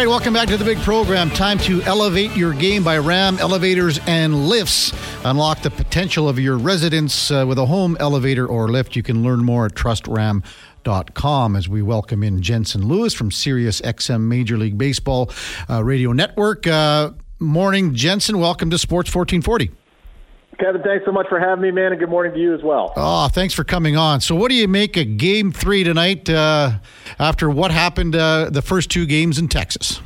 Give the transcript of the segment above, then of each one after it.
right, welcome back to the big program. Time to elevate your game by Ram Elevators and Lifts. Unlock the potential of your residence uh, with a home elevator or lift. You can learn more at trustram.com as we welcome in Jensen Lewis from Sirius XM Major League Baseball uh, Radio Network. Uh, morning, Jensen. Welcome to Sports 1440. Kevin, thanks so much for having me, man, and good morning to you as well. Oh, thanks for coming on. So, what do you make of Game Three tonight uh, after what happened uh, the first two games in Texas?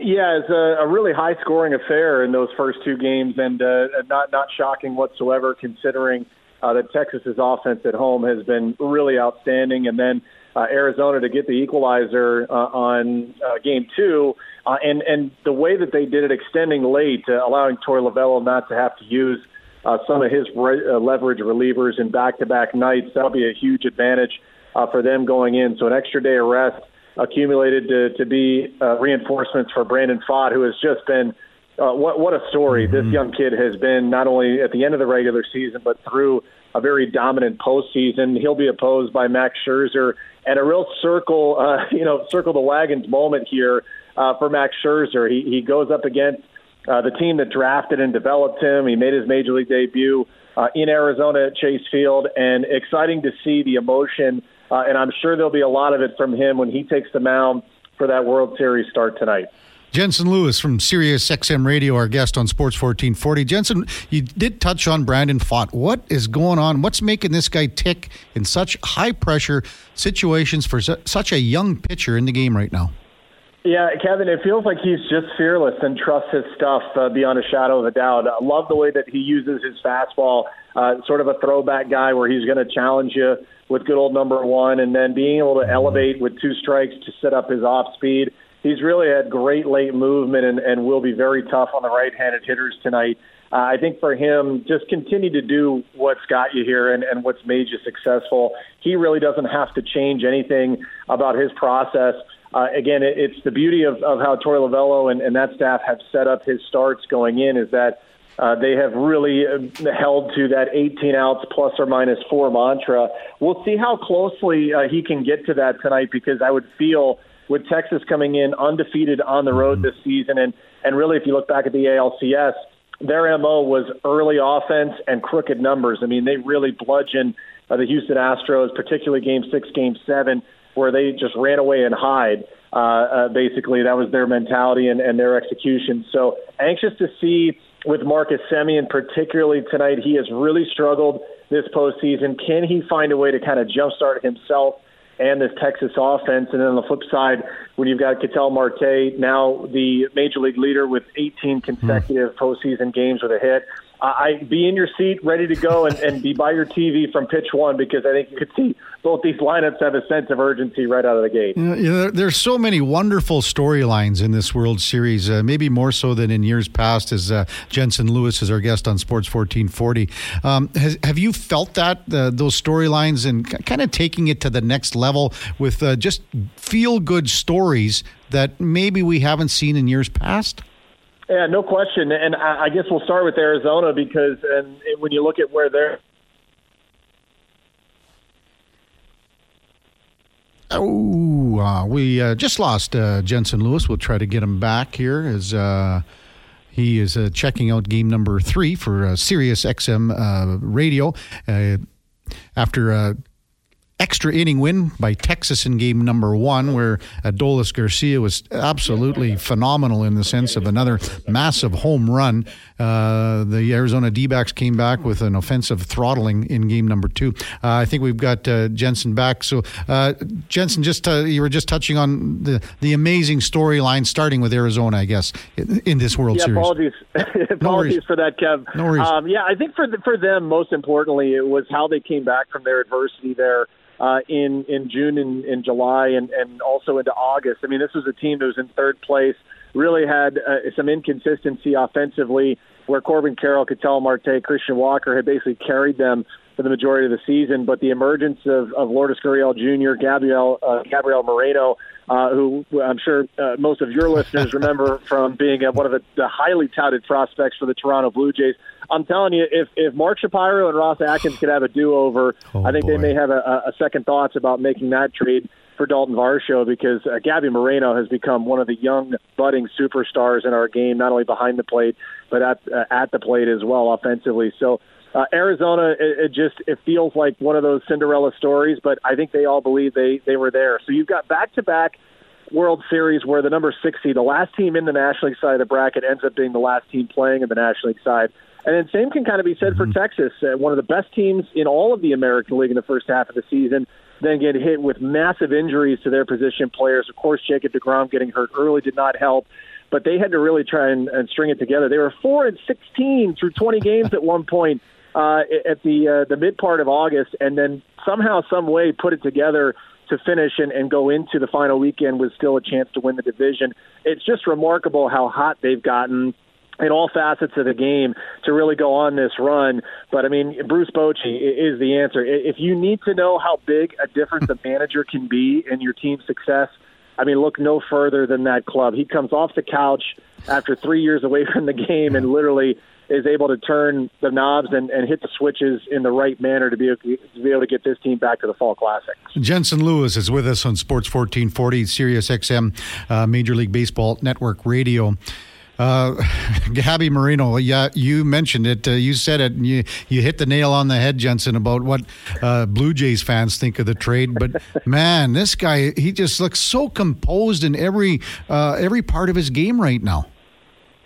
Yeah, it's a, a really high-scoring affair in those first two games, and uh, not not shocking whatsoever, considering uh, that Texas's offense at home has been really outstanding, and then uh, Arizona to get the equalizer uh, on uh, game two, uh, and and the way that they did it, extending late, uh, allowing Torey Lovullo not to have to use uh, some of his re- uh, leverage relievers in back-to-back nights. That'll be a huge advantage uh, for them going in. So an extra day of rest accumulated to, to be uh, reinforcements for Brandon Pfaadt, who has just been uh, what what a story mm-hmm. this young kid has been. Not only at the end of the regular season, but through a very dominant postseason. He'll be opposed by Max Scherzer, and a real circle, uh, you know, circle the wagons moment here uh, for Max Scherzer. He he goes up against uh, the team that drafted and developed him. He made his major league debut uh, in Arizona at Chase Field, and exciting to see the emotion. Uh, and I'm sure there'll be a lot of it from him when he takes the mound for that World Series start tonight. Jensen Lewis from Sirius XM Radio, our guest on Sports 1440. Jensen, you did touch on Brandon Pfaadt. What is going on? What's making this guy tick in such high pressure situations for su- such a young pitcher in the game right now? Yeah, Kevin, it feels like he's just fearless and trusts his stuff uh, beyond a shadow of a doubt. I love the way that he uses his fastball, uh, sort of a throwback guy where he's going to challenge you with good old number one and then being able to elevate with two strikes to set up his off speed. He's really had great late movement and, and will be very tough on the right handed hitters tonight. Uh, I think for him, just continue to do what's got you here and, and what's made you successful. He really doesn't have to change anything about his process uh, again, it, it's the beauty of, of how Torey Lovullo and, and that staff have set up his starts going in is that uh, they have really uh, held to that 18 outs plus or minus four mantra. We'll see how closely uh, he can get to that tonight because I would feel with Texas coming in undefeated on the road this season, and and really if you look back at the ALCS, their mo was early offense and crooked numbers. I mean, they really bludgeoned uh, the Houston Astros, particularly Game Six, Game Seven where they just ran away and hide. Uh, uh, basically, that was their mentality and, and their execution. So anxious to see with Marcus Semien, particularly tonight. He has really struggled this postseason. Can he find a way to kind of jumpstart himself and this Texas offense? And then on the flip side, when you've got Ketel Marte, now the major league leader with 18 consecutive mm. postseason games with a hit I be in your seat, ready to go, and, and be by your TV from pitch one because I think you could see both these lineups have a sense of urgency right out of the gate. You know, there's so many wonderful storylines in this World Series, uh, maybe more so than in years past. As uh, Jensen Lewis is our guest on Sports 1440, um, has, have you felt that uh, those storylines and kind of taking it to the next level with uh, just feel good stories that maybe we haven't seen in years past? Yeah, no question. And I guess we'll start with Arizona because and when you look at where they're Oh, uh, we uh, just lost uh, Jensen Lewis. We'll try to get him back here as uh, he is uh, checking out game number three for uh, Sirius XM radio after extra inning win by Texas in game number one, where Adolis Garcia was absolutely phenomenal in the sense of another massive home run. Uh, the Arizona D backs came back with an offensive throttling in game number two. Uh, I think we've got uh, Jensen back. So, uh, Jensen, just uh, you were just touching on the, the amazing storyline starting with Arizona, I guess, in, in this World yeah, Series. Apologies, apologies no for that, Kev. No worries. Um, yeah, I think for the, for them, most importantly, it was how they came back from their adversity there uh, in in June and in July and and also into August. I mean, this was a team that was in third place, really had uh, some inconsistency offensively, where Corbin Carroll, Ketel Marte, Christian Walker had basically carried them for the majority of the season. But the emergence of, of Lourdes Gurriel Jr., Gabriel uh, Gabriel Moreno, uh, who I'm sure uh, most of your listeners remember from being uh, one of the, the highly touted prospects for the Toronto Blue Jays. I'm telling you, if if Mark Shapiro and Ross Atkins could have a do over, oh, I think boy. they may have a, a second thoughts about making that trade. For Dalton Varsho because uh, Gabby Moreno has become one of the young budding superstars in our game, not only behind the plate but at uh, at the plate as well offensively. So uh, Arizona, it, it just it feels like one of those Cinderella stories, but I think they all believe they they were there. So you've got back to back World Series where the number six seed, the last team in the National League side of the bracket, ends up being the last team playing in the National League side. And then same can kind of be said mm-hmm. for Texas, uh, one of the best teams in all of the American League in the first half of the season. Then get hit with massive injuries to their position players. Of course, Jacob deGrom getting hurt early did not help but they had to really try and, and string it together. They were four and sixteen through twenty games at one point uh, at the uh, the mid part of August, and then somehow, some way, put it together to finish and, and go into the final weekend with still a chance to win the division. It's just remarkable how hot they've gotten in all facets of the game to really go on this run. But I mean, Bruce Bochy is the answer. If you need to know how big a difference a manager can be in your team's success, I mean, look no further than that club. He comes off the couch after three years away from the game and literally is able to turn the knobs and, and hit the switches in the right manner to be, able to be able to get this team back to the Fall Classic. Jensen Lewis is with us on Sports 1440, Sirius XM, uh, Major League Baseball Network Radio. Uh, Gabby Moreno, yeah, you mentioned it. Uh, you said it. and You you hit the nail on the head, Jensen, about what uh, Blue Jays fans think of the trade. But man, this guy, he just looks so composed in every uh, every part of his game right now.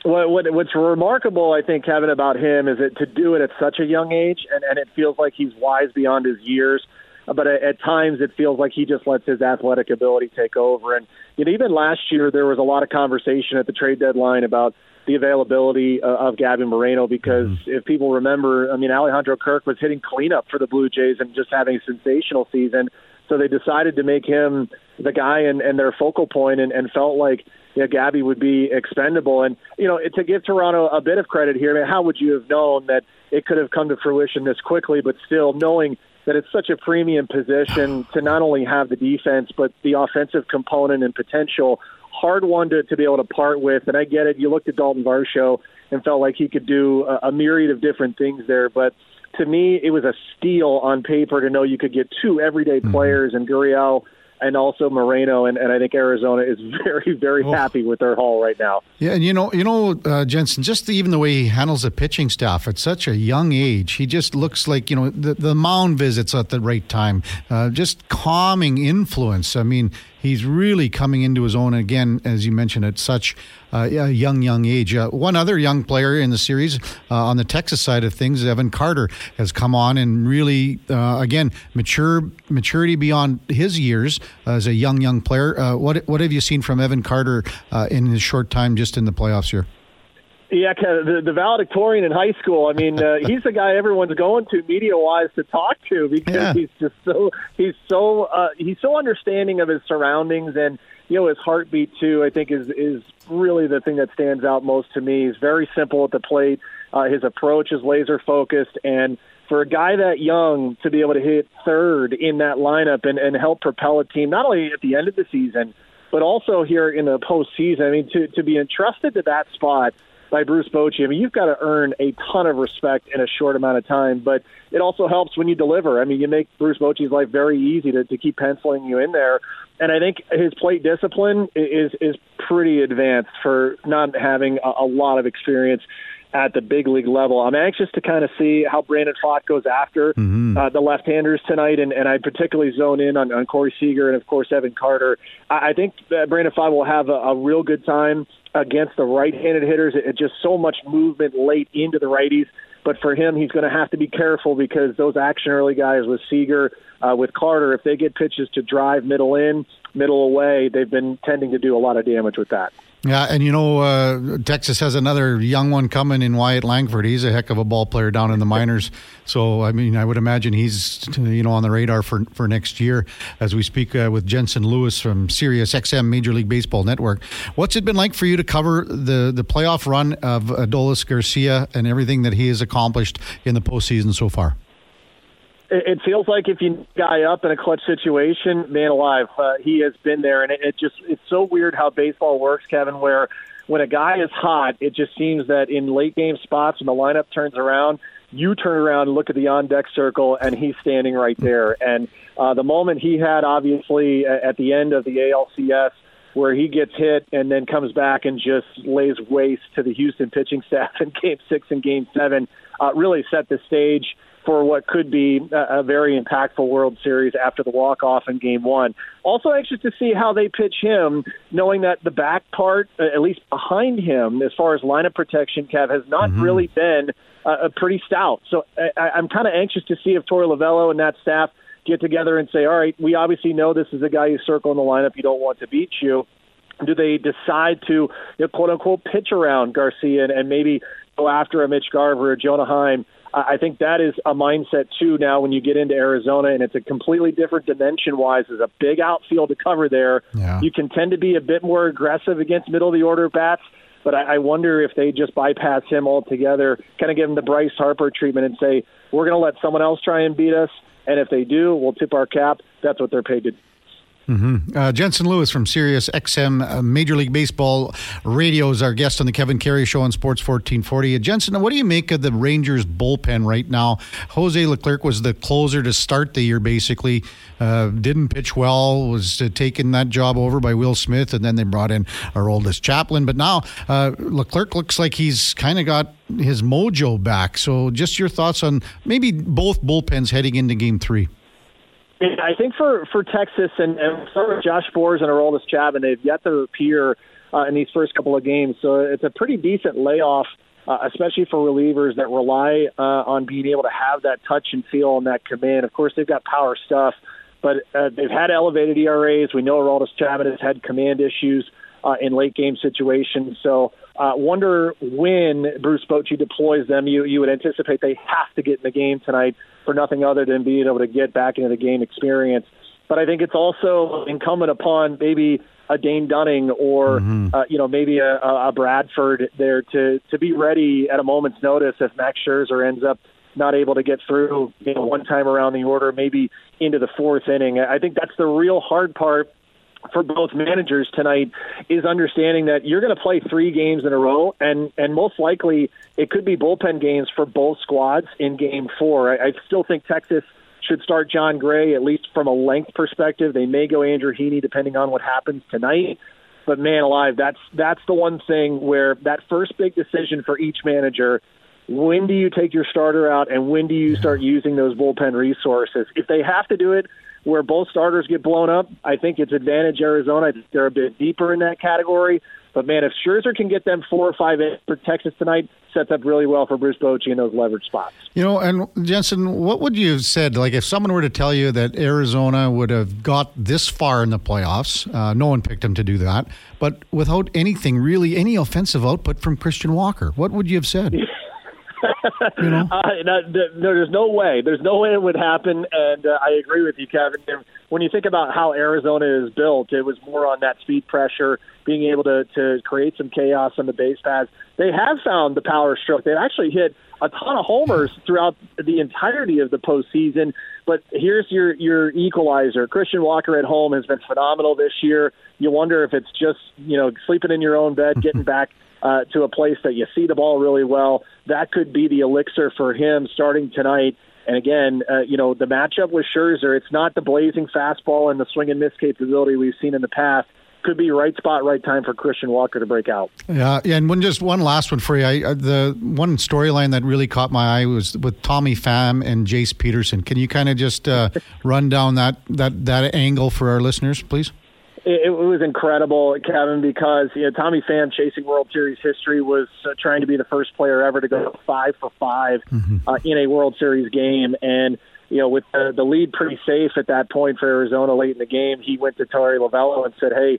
What, what, what's remarkable, I think, Kevin, about him is that to do it at such a young age, and, and it feels like he's wise beyond his years. But at, times, it feels like he just lets his athletic ability take over. And you know, even last year, there was a lot of conversation at the trade deadline about the availability uh, of Gabby Moreno because mm-hmm. if people remember, I mean, Alejandro Kirk was hitting cleanup for the Blue Jays and just having a sensational season. So they decided to make him the guy and, and their focal point and, and felt like you know, Gabby would be expendable. And, you know, to give Toronto a bit of credit here, I mean, how would you have known that it could have come to fruition this quickly, but still knowing that it's such a premium position to not only have the defense, but the offensive component and potential. Hard one to, to be able to part with. And I get it. You looked at Dalton Varsho and felt like he could do a, a myriad of different things there. But to me, it was a steal on paper to know you could get two everyday mm-hmm. players and Gurriel and also Moreno, and, and I think Arizona is very, very oh. happy with their haul right now. Yeah, and you know, you know, uh, Jensen, just the, even the way he handles the pitching staff at such a young age, he just looks like you know the, the mound visits at the right time, uh, just calming influence. I mean, he's really coming into his own again, as you mentioned, at such uh, a young, young age. Uh, one other young player in the series uh, on the Texas side of things, Evan Carter, has come on and really, uh, again, mature maturity beyond his years as a young, young player. Uh, what what have you seen from Evan Carter uh, in his short time just in the playoffs here? Yeah, the, the valedictorian in high school. I mean, uh, he's the guy everyone's going to media wise to talk to because yeah. he's just so he's so uh, he's so understanding of his surroundings and you know his heartbeat too. I think is is really the thing that stands out most to me. He's very simple at the plate. Uh, his approach is laser focused and for a guy that young to be able to hit third in that lineup and, and help propel a team not only at the end of the season but also here in the postseason. I mean, to to be entrusted to that spot by Bruce Bochy. I mean, you've got to earn a ton of respect in a short amount of time, but it also helps when you deliver. I mean, you make Bruce Bochy's life very easy to, to keep penciling you in there. And I think his plate discipline is is pretty advanced for not having a, a lot of experience at the big league level. I'm anxious to kind of see how Brandon Pfaadt goes after mm-hmm. uh, the left-handers tonight, and, and I particularly zone in on, on Corey Seager and of course Evan Carter. I, I think that Brandon Pfaadt will have a, a real good time against the right-handed hitters. it just so much movement late into the righties. But for him, he's going to have to be careful because those action early guys with Seager, uh, with Carter, if they get pitches to drive middle in, middle away, they've been tending to do a lot of damage with that. Yeah, and you know, uh, Texas has another young one coming in Wyatt Langford. He's a heck of a ball player down in the minors. So, I mean, I would imagine he's, you know, on the radar for, for next year as we speak uh, with Jensen Lewis from Sirius XM Major League Baseball Network. What's it been like for you to cover the, the playoff run of Adolis Garcia and everything that he has accomplished in the postseason so far? It feels like if you guy up in a clutch situation, man alive, uh, he has been there, and it, it just it's so weird how baseball works, Kevin. Where when a guy is hot, it just seems that in late game spots when the lineup turns around, You turn around and look at the on deck circle, and he's standing right there. And uh, the moment he had, obviously, at the end of the ALCS, where he gets hit and then comes back and just lays waste to the Houston pitching staff in Game Six and Game Seven, uh, really set the stage for what could be a, a very impactful World Series after the walk off in Game One. Also anxious to see how they pitch him, knowing that the back part, uh, at least behind him, as far as lineup protection, Kev has not mm-hmm. really been uh, pretty stout. So I, I'm kind of anxious to see if Torey Lovullo and that staff get together and say, all right, we obviously know this is a guy you circle in the lineup you don't want to beat you. Do they decide to, you know, quote unquote, pitch around Garcia and, and maybe go after a Mitch Garver or Jonah Heim? I think that is a mindset too now when you get into Arizona, and it's a completely different dimension wise. There's a big outfield to cover there. Yeah. You can tend to be a bit more aggressive against middle of the order bats, but I, I wonder if they just bypass him altogether, kind of give him the Bryce Harper treatment and say, we're going to let someone else try and beat us. And if they do, we'll tip our cap. That's what they're paid to do. Mm-hmm. Uh, Jensen Lewis from Sirius XM uh, Major League Baseball Radio is our guest on the Kevin Karius Show on Sports 1440. Uh, Jensen, what do you make of the Rangers bullpen right now? Jose Leclerc was the closer to start the year, basically. Uh, didn't pitch well, was taking that job over by Will Smith, and then they brought in Aroldis Chapman. But now Leclerc looks like he's kind of got his mojo back. So, just your thoughts on maybe both bullpens heading into game three? I think for for Texas and, and some of Josh Sborz and Aroldis Chapman, they've yet to appear uh, in these first couple of games. So it's a pretty decent layoff, uh, especially for relievers that rely uh, on being able to have that touch and feel and that command. Of course, they've got power stuff, but uh, they've had elevated ERAs. We know Aroldis Chapman has had command issues uh, in late game situations. So uh, wonder when Bruce Bochy deploys them. You you would anticipate they have to get in the game tonight for nothing other than being able to get back into the game experience. But I think it's also incumbent upon maybe a Dane Dunning or mm-hmm. uh, you know maybe a, a Bradford there to to be ready at a moment's notice if Max Scherzer ends up not able to get through you know one time around the order, maybe into the fourth inning. I think that's the real hard part for both managers tonight is understanding that you're going to play three games in a row, and and most likely it could be bullpen games for both squads in Game Four. I, I still think Texas should start Jon Gray at least from a length perspective. They may go Andrew Heaney depending on what happens tonight. But man alive, that's that's the one thing where that first big decision for each manager when do you take your starter out and when do you start using those bullpen resources? If they have to do it where both starters get blown up, I think it's advantage Arizona. I think they're a bit deeper in that category. But man, if Scherzer can get them four or five in for Texas tonight, sets up really well for Bruce Bochy in those leverage spots. You know, and Jensen, what would you have said? Like, if someone were to tell you that Arizona would have got this far in the playoffs, uh, no one picked them to do that, but without anything really, any offensive output from Christian Walker, what would you have said? you know? uh, no, there's no way. There's no way it would happen, and uh, I agree with you, Kevin. When you think about how Arizona is built, it was more on that speed pressure, being able to to create some chaos on the base paths. They have found the power stroke. They've actually hit a ton of homers throughout the entirety of the postseason. But here's your your equalizer. Christian Walker at home has been phenomenal this year. You wonder if it's just you know sleeping in your own bed, getting back uh, to a place that you see the ball really well. That could be the elixir for him starting tonight. And again, uh, you know, the matchup with Scherzer, it's not the blazing fastball and the swing and miss capability we've seen in the past. Could be right spot, right time for Christian Walker to break out. Yeah, and one just one last one for you. I, uh, the one storyline that really caught my eye was with Tommy Pham and Jace Peterson. Can you kind of just uh, run down that that that angle for our listeners, please? It, it was incredible, Kevin, because you know Tommy Pham chasing World Series history was uh, trying to be the first player ever to go five for 5 mm-hmm. uh, in a World Series game, and you know with the, the lead pretty safe at that point for Arizona late in the game, he went to Torey Lovullo and said, "Hey,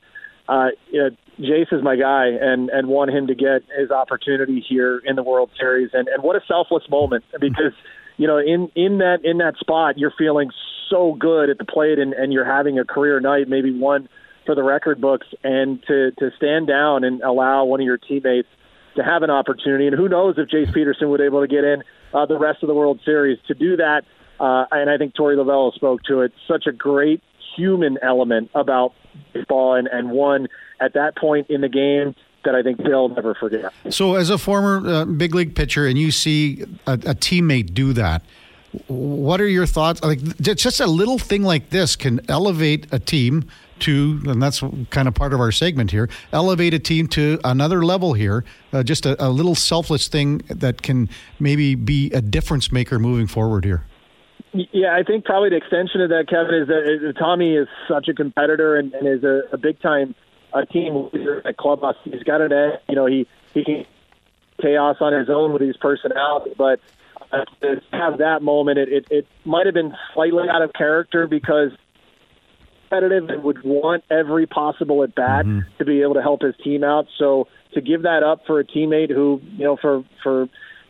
uh, you know, Jace is my guy, and and want him to get his opportunity here in the World Series, and and what a selfless moment because." You know, in in that in that spot, you're feeling so good at the plate, and, and you're having a career night, maybe one for the record books and to to stand down and allow one of your teammates to have an opportunity. And who knows if Jace Peterson would be able to get in uh, the rest of the World Series to do that. Uh, and I think Torey Lovullo spoke to it. Such a great human element about baseball, and, and one at that point in the game that I think they'll never forget. So, as a former uh, big league pitcher, and you see a, a teammate do that, what are your thoughts? Like, just a little thing like this can elevate a team to, and that's kind of part of our segment here, elevate a team to another level here. Uh, just a, a, little selfless thing that can maybe be a difference maker moving forward here. Yeah, I think probably the extension of that, Kevin, is that Tommy is such a competitor and, and is a, a big time uh, team leader at clubhouse. He's got an edge. You know, he he can chaos on his own with his personality, but uh, to have that moment, it, it, it might have been slightly out of character because competitive and would want every possible at bat mm-hmm. to be able to help his team out. So to give that up for a teammate who, you know, for for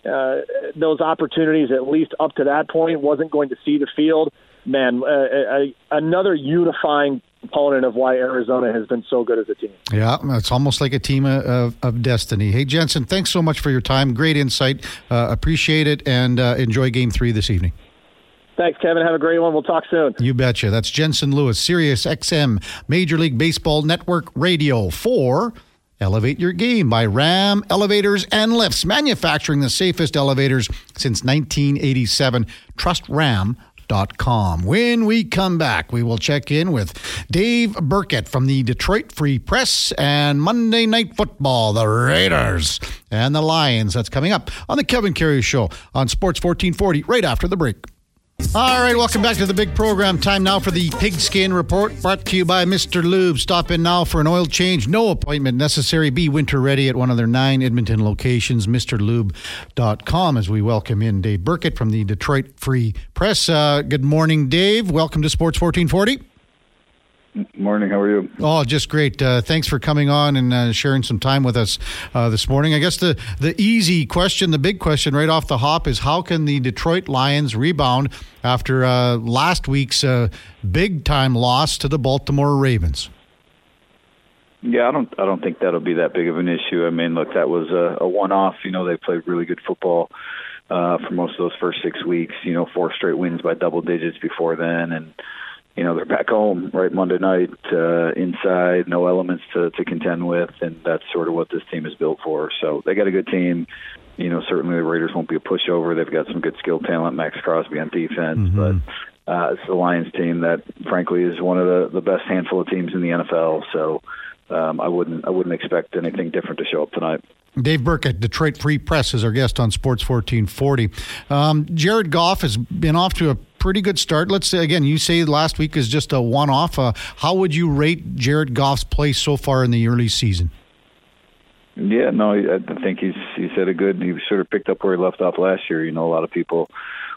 uh, those opportunities at least up to that point wasn't going to see the field, man, uh, another unifying component of why Arizona has been so good as a team. Yeah, it's almost like a team of, of destiny. Hey, Jensen, thanks so much for your time. Great insight. Uh, appreciate it and uh, enjoy game three this evening. Thanks, Kevin. Have a great one. We'll talk soon. You betcha. That's Jensen Lewis, Sirius XM, Major League Baseball Network Radio for Elevate Your Game by Ram Elevators and Lifts, manufacturing the safest elevators since 1987. Trust Ram when we come back, we will check in with Dave Birkett from the Detroit Free Press and Monday Night Football, the Raiders and the Lions. That's coming up on the Kevin Karius Show on Sports 1440 right after the break. All right, welcome back to the big program. Time now for the Pigskin Report, brought to you by Mr. Lube. Stop in now for an oil change. No appointment necessary. Be winter ready at one of their nine Edmonton locations, MrLube.com, as we welcome in Dave Birkett from the Detroit Free Press. Uh, good morning, Dave. Welcome to Sports 1440. Morning. How are you? Oh, just great. Uh, thanks for coming on and uh, sharing some time with us uh, this morning. I guess the the easy question, the big question right off the hop is how can the Detroit Lions rebound after uh, last week's uh, big time loss to the Baltimore Ravens? Yeah, I don't. I don't think that'll be that big of an issue. I mean, look, that was a, a one-off. You know, they played really good football uh, for most of those first six weeks. You know, four straight wins by double digits before then, and you know they're back home right Monday night uh, inside, no elements to to contend with, and that's sort of what this team is built for. So they got a good team. You know, certainly the Raiders won't be a pushover. They've got some good skill talent, Maxx Crosby on defense, mm-hmm. but uh, it's the Lions team that, frankly, is one of the the best handful of teams in the NFL. So um, I wouldn't I wouldn't expect anything different to show up tonight. Dave Burke at Detroit Free Press is our guest on Sports 1440. Um, Jared Goff has been off to a pretty good start. Let's say again, you say last week is just a one-off. Uh, how would you rate Jared Goff's play so far in the early season? Yeah, no, I think he's he's had a good. He sort of picked up where he left off last year. You know, a lot of people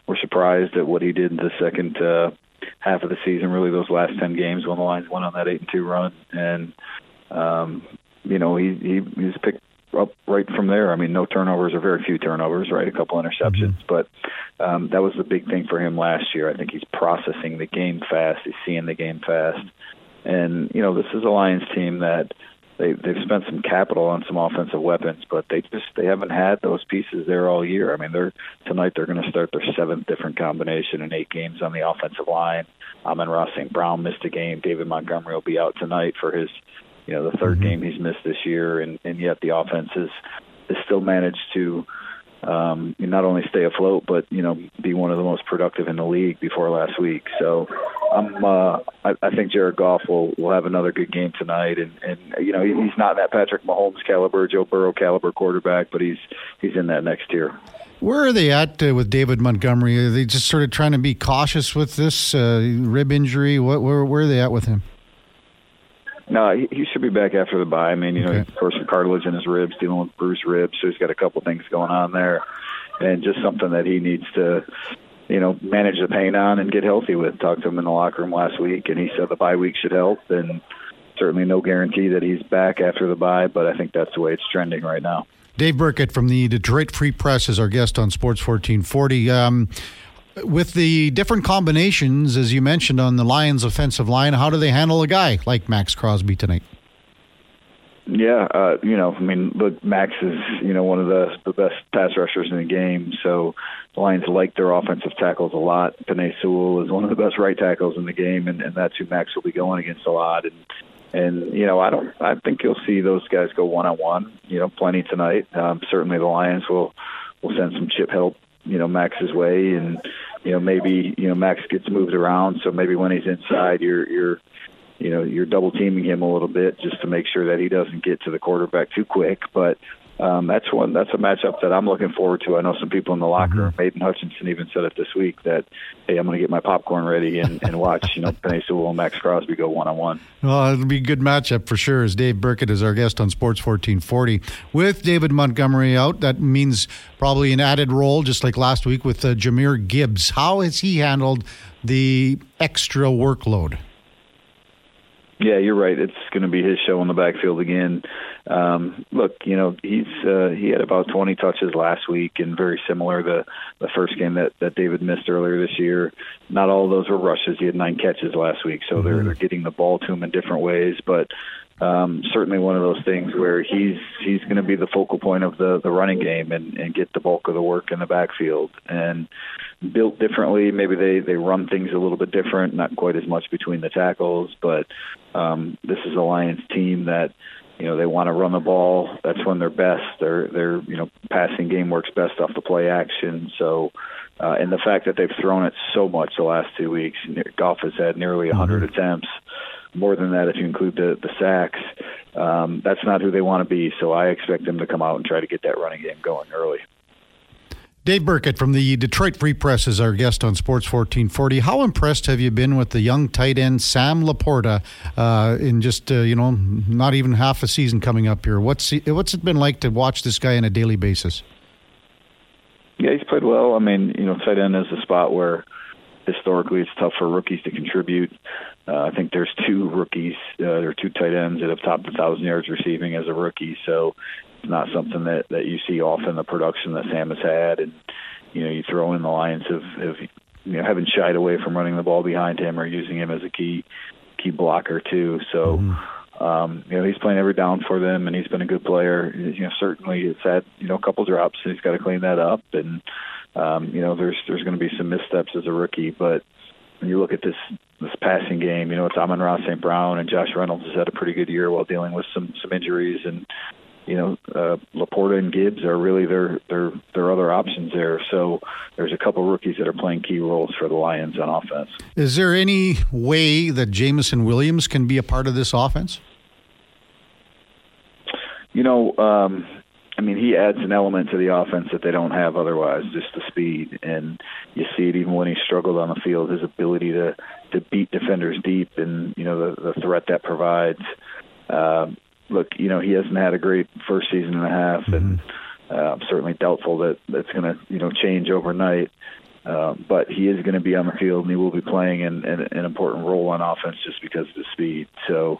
were surprised at what he did in the second uh, half of the season. Really, those last ten games when the Lions went on that eight and two run, and um, you know, he he he's picked up right from there. I mean, no turnovers or very few turnovers, right? A couple interceptions, mm-hmm. but um, that was the big thing for him last year. I think he's processing the game fast. He's seeing the game fast, and you know, this is a Lions team that they they've spent some capital on some offensive weapons, but they just they haven't had those pieces there all year. I mean, they're tonight they're going to start their seventh different combination in eight games on the offensive line. Amon-Ra St. Brown missed a game. David Montgomery will be out tonight for his you know the 3rd mm-hmm. game he's missed this year, and and yet the offense has has still managed to um, not only stay afloat, but you know be one of the most productive in the league before last week. So I'm uh, I, I think Jared Goff will will have another good game tonight, and and you know he's not that Patrick Mahomes caliber, Joe Burrow caliber quarterback, but he's he's in that next tier. Where are they at uh, with David Montgomery? Are they just sort of trying to be cautious with this uh, rib injury? What where where are they at with him? No, he, he should be back after the bye. I mean, you know, okay. of course, some cartilage in his ribs, dealing with bruised ribs, so he's got a couple things going on there, and just something that he needs to, you know, manage the pain on and get healthy with. Talked to him in the locker room last week, and he said the bye week should help, and certainly no guarantee that he's back after the bye, but I think that's the way it's trending right now. Dave Birkett from the Detroit Free Press is our guest on Sports 1440. Um, with the different combinations, as you mentioned on the Lions' offensive line, how do they handle a guy like Maxx Crosby tonight? Yeah, uh, you know, I mean, look, Max is you know one of the the best pass rushers in the game. So the Lions like their offensive tackles a lot. Penei Sewell is one of the best right tackles in the game, and, and that's who Max will be going against a lot. And and you know, I don't, I think you'll see those guys go one on one. You know, plenty tonight. Um, certainly, the Lions will will send some chip help. You know, Max's way, and you know maybe you know Max gets moved around, so maybe when he's inside, you're you're you know you're double teaming him a little bit just to make sure that he doesn't get to the quarterback too quick. But um, that's one that's a matchup that I'm looking forward to. I know some people in the locker room, mm-hmm. Hutchinson even said it this week that hey, I'm going to get my popcorn ready and, and watch you know Penei Sewell and Maxx Crosby go one on one. Well, it'll be a good matchup for sure. As Dave Birkett is our guest on Sports 1440 with David Montgomery out, that means probably an added role, just like last week with uh, Jahmyr Gibbs. How has he handled the extra workload? Yeah, you're right. It's going to be his show in the backfield again. Um, look, you know, he's uh, he had about 20 touches last week, and very similar to the first game that that David missed earlier this year. Not all of those were rushes. He had nine catches last week, so mm-hmm. they're they're getting the ball to him in different ways. But um, certainly one of those things where he's he's going to be the focal point of the the running game and and get the bulk of the work in the backfield and built differently. Maybe they they run things a little bit different, not quite as much between the tackles, but um, this is a Lions team that you know they want to run the ball. That's when they're best. Their their you know passing game works best off the play action. So. Uh, and the fact that they've thrown it so much the last two weeks, Goff has had nearly 100 mm-hmm. attempts more than that if you include the the sacks. Um, that's not who they want to be. So I expect them to come out and try to get that running game going early. Dave Birkett from the Detroit Free Press is our guest on Sports 1440. How impressed have you been with the young tight end Sam LaPorta uh, in just uh, you know not even half a season coming up here? What's he, what's it been like to watch this guy on a daily basis? Yeah, he's played well. I mean, you know, tight end is a spot where historically it's tough for rookies to contribute. Uh, I think there's two rookies uh, or two tight ends that have topped a thousand yards receiving as a rookie. So not something that that you see often. The production that Sam has had, and you know, you throw in the Lions have, have you know haven't shied away from running the ball behind him or using him as a key key blocker too. So. Mm-hmm. Um, you know, he's playing every down for them, and he's been a good player. You know, certainly it's had you know a couple drops, and he's got to clean that up. And um, you know, there's there's going to be some missteps as a rookie, but when you look at this this passing game, you know, it's Amon-Ra St. Brown and Josh Reynolds has had a pretty good year while dealing with some some injuries, and you know, uh, LaPorta and Gibbs are really their their their other options there. So there's a couple rookies that are playing key roles for the Lions on offense. Is there any way that Jameson Williams can be a part of this offense? You know, um, I mean, he adds an element to the offense that they don't have otherwise, just the speed. And you see it even when he struggled on the field, his ability to to beat defenders deep, and you know the, the threat that provides. Uh, look, you know he hasn't had a great first season and a half, mm-hmm. and uh, I'm certainly doubtful that that's going to you know change overnight. Uh, but he is going to be on the field, and he will be playing in, in, an important role on offense just because of the speed. So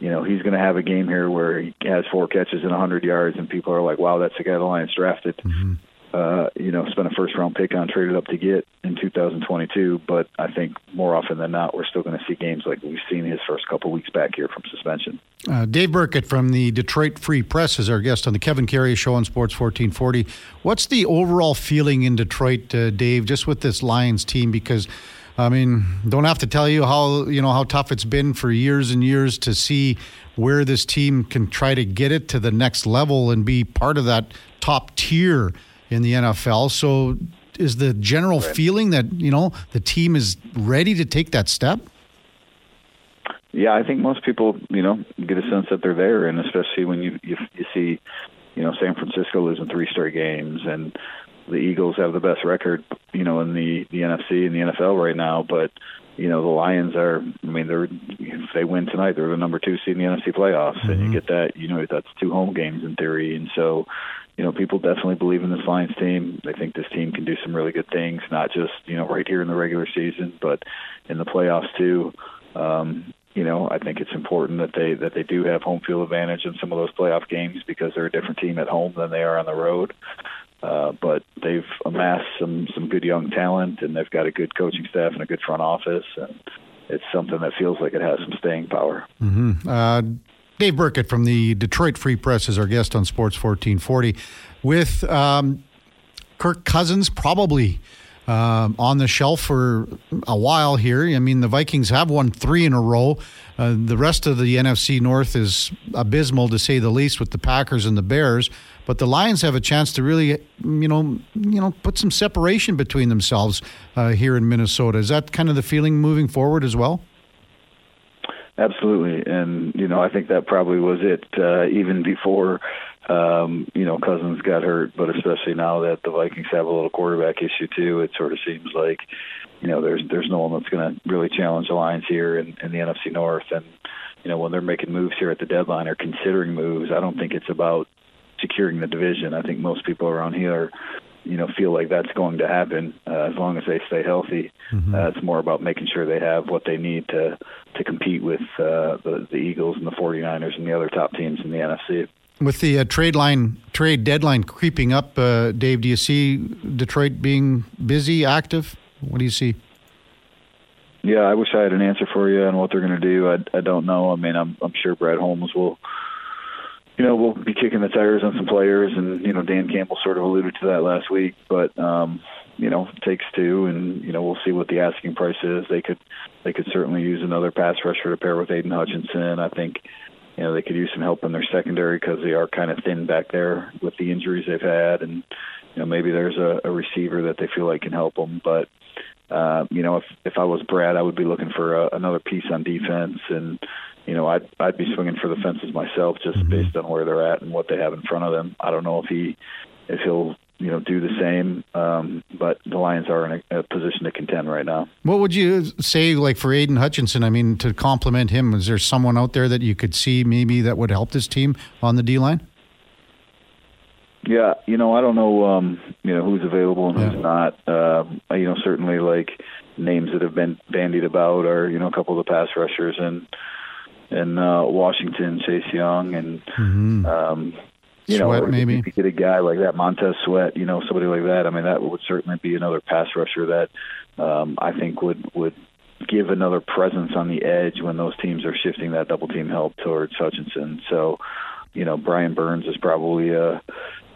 you know, he's going to have a game here where he has four catches and 100 yards, and people are like, wow, that's the guy the Lions drafted. Mm-hmm. Uh, you know, spent a first round pick on, traded up to get in 2022. But I think more often than not, we're still going to see games like we've seen his first couple weeks back here from suspension. Uh, Dave Birkett from the Detroit Free Press is our guest on the Kevin Karius Show on Sports 1440. What's the overall feeling in Detroit, uh, Dave, just with this Lions team? Because I mean, don't have to tell you how you know how tough it's been for years and years to see where this team can try to get it to the next level and be part of that top tier in the NFL. So, is the general right. feeling that you know the team is ready to take that step? Yeah, I think most people, you know, get a sense that they're there, and especially when you you, you see, you know, San Francisco losing three straight games, and the Eagles have the best record, you know, in the the NFC and the NFL right now. But you know, the Lions are. I mean, they're if they win tonight, they're the number two seed in the NFC playoffs, mm-hmm. and you mm-hmm. get that. You know, that's two home games in theory, and so. You know, people definitely believe in this Lions team. They think this team can do some really good things, not just you know right here in the regular season, but in the playoffs too. Um, you know, I think it's important that they that they do have home field advantage in some of those playoff games because they're a different team at home than they are on the road. Uh, but they've amassed some some good young talent, and they've got a good coaching staff and a good front office, and it's something that feels like it has some staying power. Mm-hmm. Uh, Dave Birkett from the Detroit Free Press is our guest on Sports 1440 with um, Kirk Cousins probably um, on the shelf for a while here. I mean, the Vikings have won three in a row. Uh, the rest of the NFC North is abysmal to say the least with the Packers and the Bears. But the Lions have a chance to really, you know, you know, put some separation between themselves uh, here in Minnesota. Is that kind of the feeling moving forward as well? Absolutely, and you know, I think that probably was it uh, even before um, you know, Cousins got hurt, but especially now that the Vikings have a little quarterback issue too, it sort of seems like, you know, there's there's no one that's going to really challenge the Lions here in, in the NFC North. And you know, when they're making moves here at the deadline or considering moves, I don't think it's about securing the division. I think most people around here, you know, feel like that's going to happen uh, as long as they stay healthy. Mm-hmm. Uh, it's more about making sure they have what they need to to compete with uh, the, the Eagles and the 49ers and the other top teams in the NFC. With the uh, trade line trade deadline creeping up, uh, Dave, do you see Detroit being busy, active? What do you see? Yeah, I wish I had an answer for you on what they're going to do. I, I don't know. I mean, I'm I'm sure Brad Holmes will, you know, we'll be kicking the tires on some players, and you know, Dan Campbell sort of alluded to that last week. But um, you know, takes two, and you know, we'll see what the asking price is. They could they could certainly use another pass rusher to pair with Aidan Hutchinson. I think you know they could use some help in their secondary because they are kind of thin back there with the injuries they've had, and you know maybe there's a, a receiver that they feel like can help them. But uh, you know if if I was Brad, I would be looking for a, another piece on defense, and you know I'd I'd be swinging for the fences myself just mm-hmm. based on where they're at and what they have in front of them. I don't know if he if he'll you know do the same. Um, but the Lions are in a, a, position to contend right now. What would you say, like for Aidan Hutchinson? I mean, to compliment him, is there someone out there that you could see maybe that would help this team on the D line? Yeah, you know, I don't know, um, you know, who's available and yeah. who's not. Uh, you know, certainly like names that have been bandied about are, you know, a couple of the pass rushers and and uh, Washington, Chase Young, and mm-hmm. um, you Sweat, know, maybe if you get a guy like that, Montez Sweat, you know, somebody like that. I mean, that would certainly be another pass rusher that um, I think would would give another presence on the edge when those teams are shifting that double team help towards Hutchinson. So, you know, Brian Burns is probably a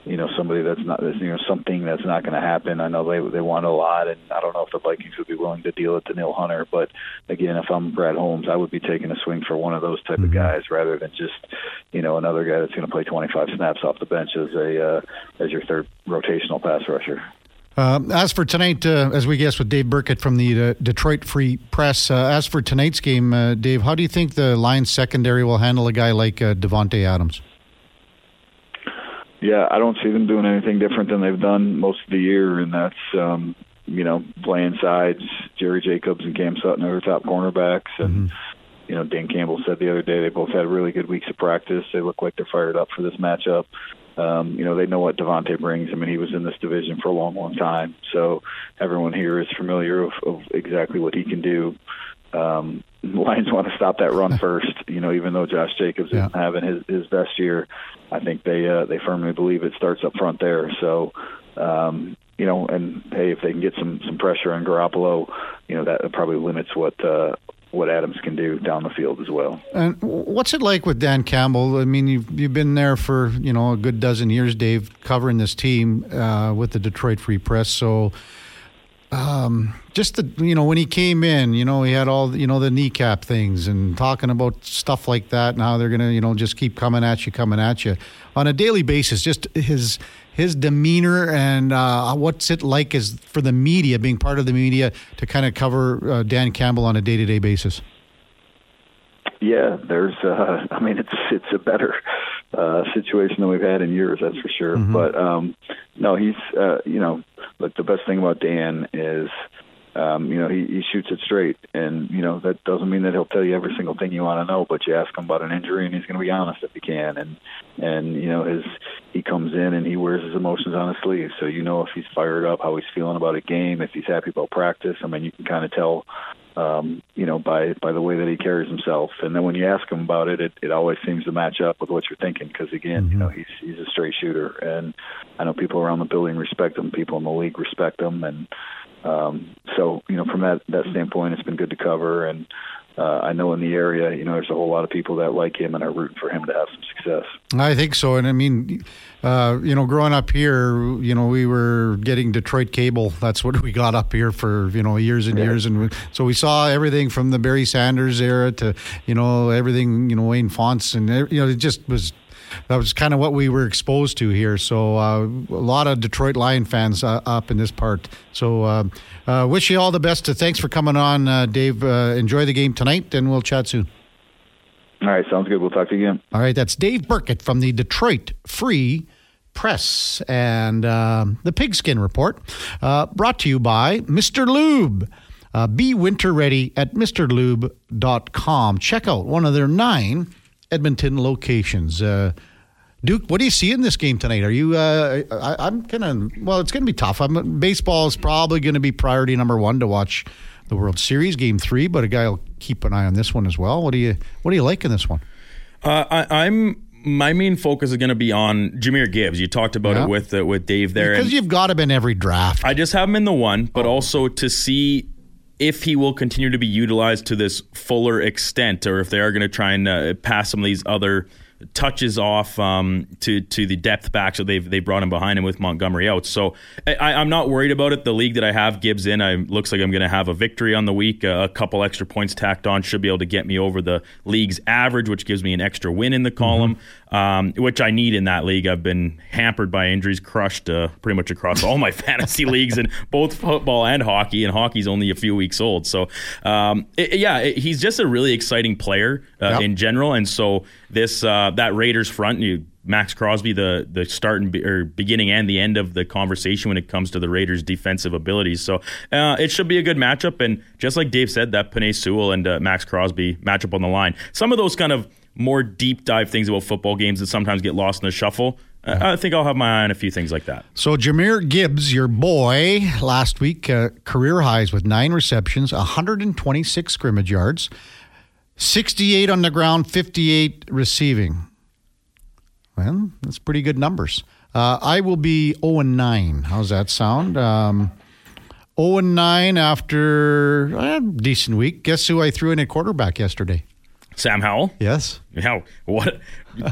you know somebody that's not you know something that's not going to happen. I know they they want a lot, and I don't know if the Vikings would be willing to deal Danielle Hunter. But again, if I'm Brad Holmes, I would be taking a swing for one of those type mm-hmm. of guys rather than just you know another guy that's going to play 25 snaps off the bench as a uh, as your third rotational pass rusher. Uh, as for tonight, uh, as we guess with Dave Birkett from the uh, Detroit Free Press, uh, as for tonight's game, uh, Dave, how do you think the Lions secondary will handle a guy like uh, Davante Adams? Yeah, I don't see them doing anything different than they've done most of the year, and that's um, you know playing sides. Jerry Jacobs and Cam Sutton are top cornerbacks, and mm-hmm. you know Dan Campbell said the other day they both had really good weeks of practice. They look like they're fired up for this matchup. Um, you know they know what Davante brings. I mean he was in this division for a long, long time, so everyone here is familiar of, of exactly what he can do. Um, Lions want to stop that run first. You know, even though Josh Jacobs yeah. isn't having his his best year, I think they uh, they firmly believe it starts up front there. So, um, you know, and hey, if they can get some some pressure on Garoppolo, you know that probably limits what uh, what Adams can do down the field as well. And what's it like with Dan Campbell? I mean, you've you've been there for you know a good dozen years, Dave, covering this team uh, with the Detroit Free Press. So um, just the you know when he came in, you know he had all you know the kneecap things and talking about stuff like that and how they're gonna you know just keep coming at you, coming at you on a daily basis. Just his his demeanor and uh, what's it like is for the media being part of the media to kind of cover uh, Dan Campbell on a day to day basis. Yeah, there's. Uh, I mean, it's it's a better uh, situation than we've had in years, that's for sure. Mm-hmm. But um, no, he's. Uh, you know, look, the best thing about Dan is. Um, you know, he, he shoots it straight, and you know that doesn't mean that he'll tell you every single thing you want to know. But you ask him about an injury, and he's going to be honest if he can. And and you know his he comes in and he wears his emotions on his sleeve, so you know if he's fired up, how he's feeling about a game, if he's happy about practice. I mean, you can kind of tell um, you know, by by the way that he carries himself. And then when you ask him about it, it, it always seems to match up with what you're thinking. Because again, mm-hmm. you know, he's he's a straight shooter, and I know people around the building respect him. People in the league respect him, and um, so you know, from that that standpoint, it's been good to cover. And uh, I know in the area, you know, there's a whole lot of people that like him and are rooting for him to have some success. I think so, and I mean, uh, you know, growing up here, you know, we were getting Detroit cable. That's what we got up here for you know years and yeah. years, and we, so we saw everything from the Barry Sanders era to you know everything, you know, Wayne Fontes, and you know, it just was that was kind of what we were exposed to here. So uh, a lot of Detroit Lion fans uh, up in this part. So uh, uh wish you all the best. Thanks for coming on, uh, Dave. Uh, enjoy the game tonight, and we'll chat soon. All right, sounds good. We'll talk to you again. All right, that's Dave Birkett from the Detroit Free Press and um, the Pigskin Report, brought to you by Mr. Lube. be winter ready at mrlube.com. Check out one of their nine Edmonton locations. Uh, Duke, what do you see in this game tonight? Are you? Uh, I, am gonna. well. It's going to be tough. I'm, baseball is probably going to be priority number one to watch the World Series Game Three, but a guy will keep an eye on this one as well. What do you What do you like in this one? Uh, I, I'm my main focus is going to be on Jahmyr Gibbs. You talked about yeah. it with uh, with Dave there, because you've got him in every draft. I just have him in the one, but oh. also to see if he will continue to be utilized to this fuller extent, or if they are going to try and uh, pass some of these other touches off um, to to the depth back, so they've they brought him behind him with Montgomery out. So I, am not worried about it. The league that I have Gibbs in, I looks like I'm going to have a victory on the week. Uh, a couple extra points tacked on should be able to get me over the league's average, which gives me an extra win in the column, mm-hmm. Um, which I need in that league. I've been hampered by injuries, crushed uh, pretty much across all my fantasy leagues in both football and hockey, and hockey's only a few weeks old. So um, it, yeah, it, he's just a really exciting player uh, yep. in general, and so this uh, that Raiders front, you Maxx Crosby, the the start and be, or beginning and the end of the conversation when it comes to the Raiders' defensive abilities. So uh, it should be a good matchup. And just like Dave said, that Penei Sewell and uh, Maxx Crosby matchup on the line. Some of those kind of more deep dive things about football games that sometimes get lost in the shuffle. I think I'll have my eye on a few things like that. So Jahmyr Gibbs, your boy, last week uh, career highs with nine receptions, 126 scrimmage yards. 68 on the ground, 58 receiving. Well, that's pretty good numbers. Uh, I will be 0 and 9. How's that sound? Um, 0 and 9 after a decent week. Guess who I threw in a quarterback yesterday? Sam Howell. Yes. How what?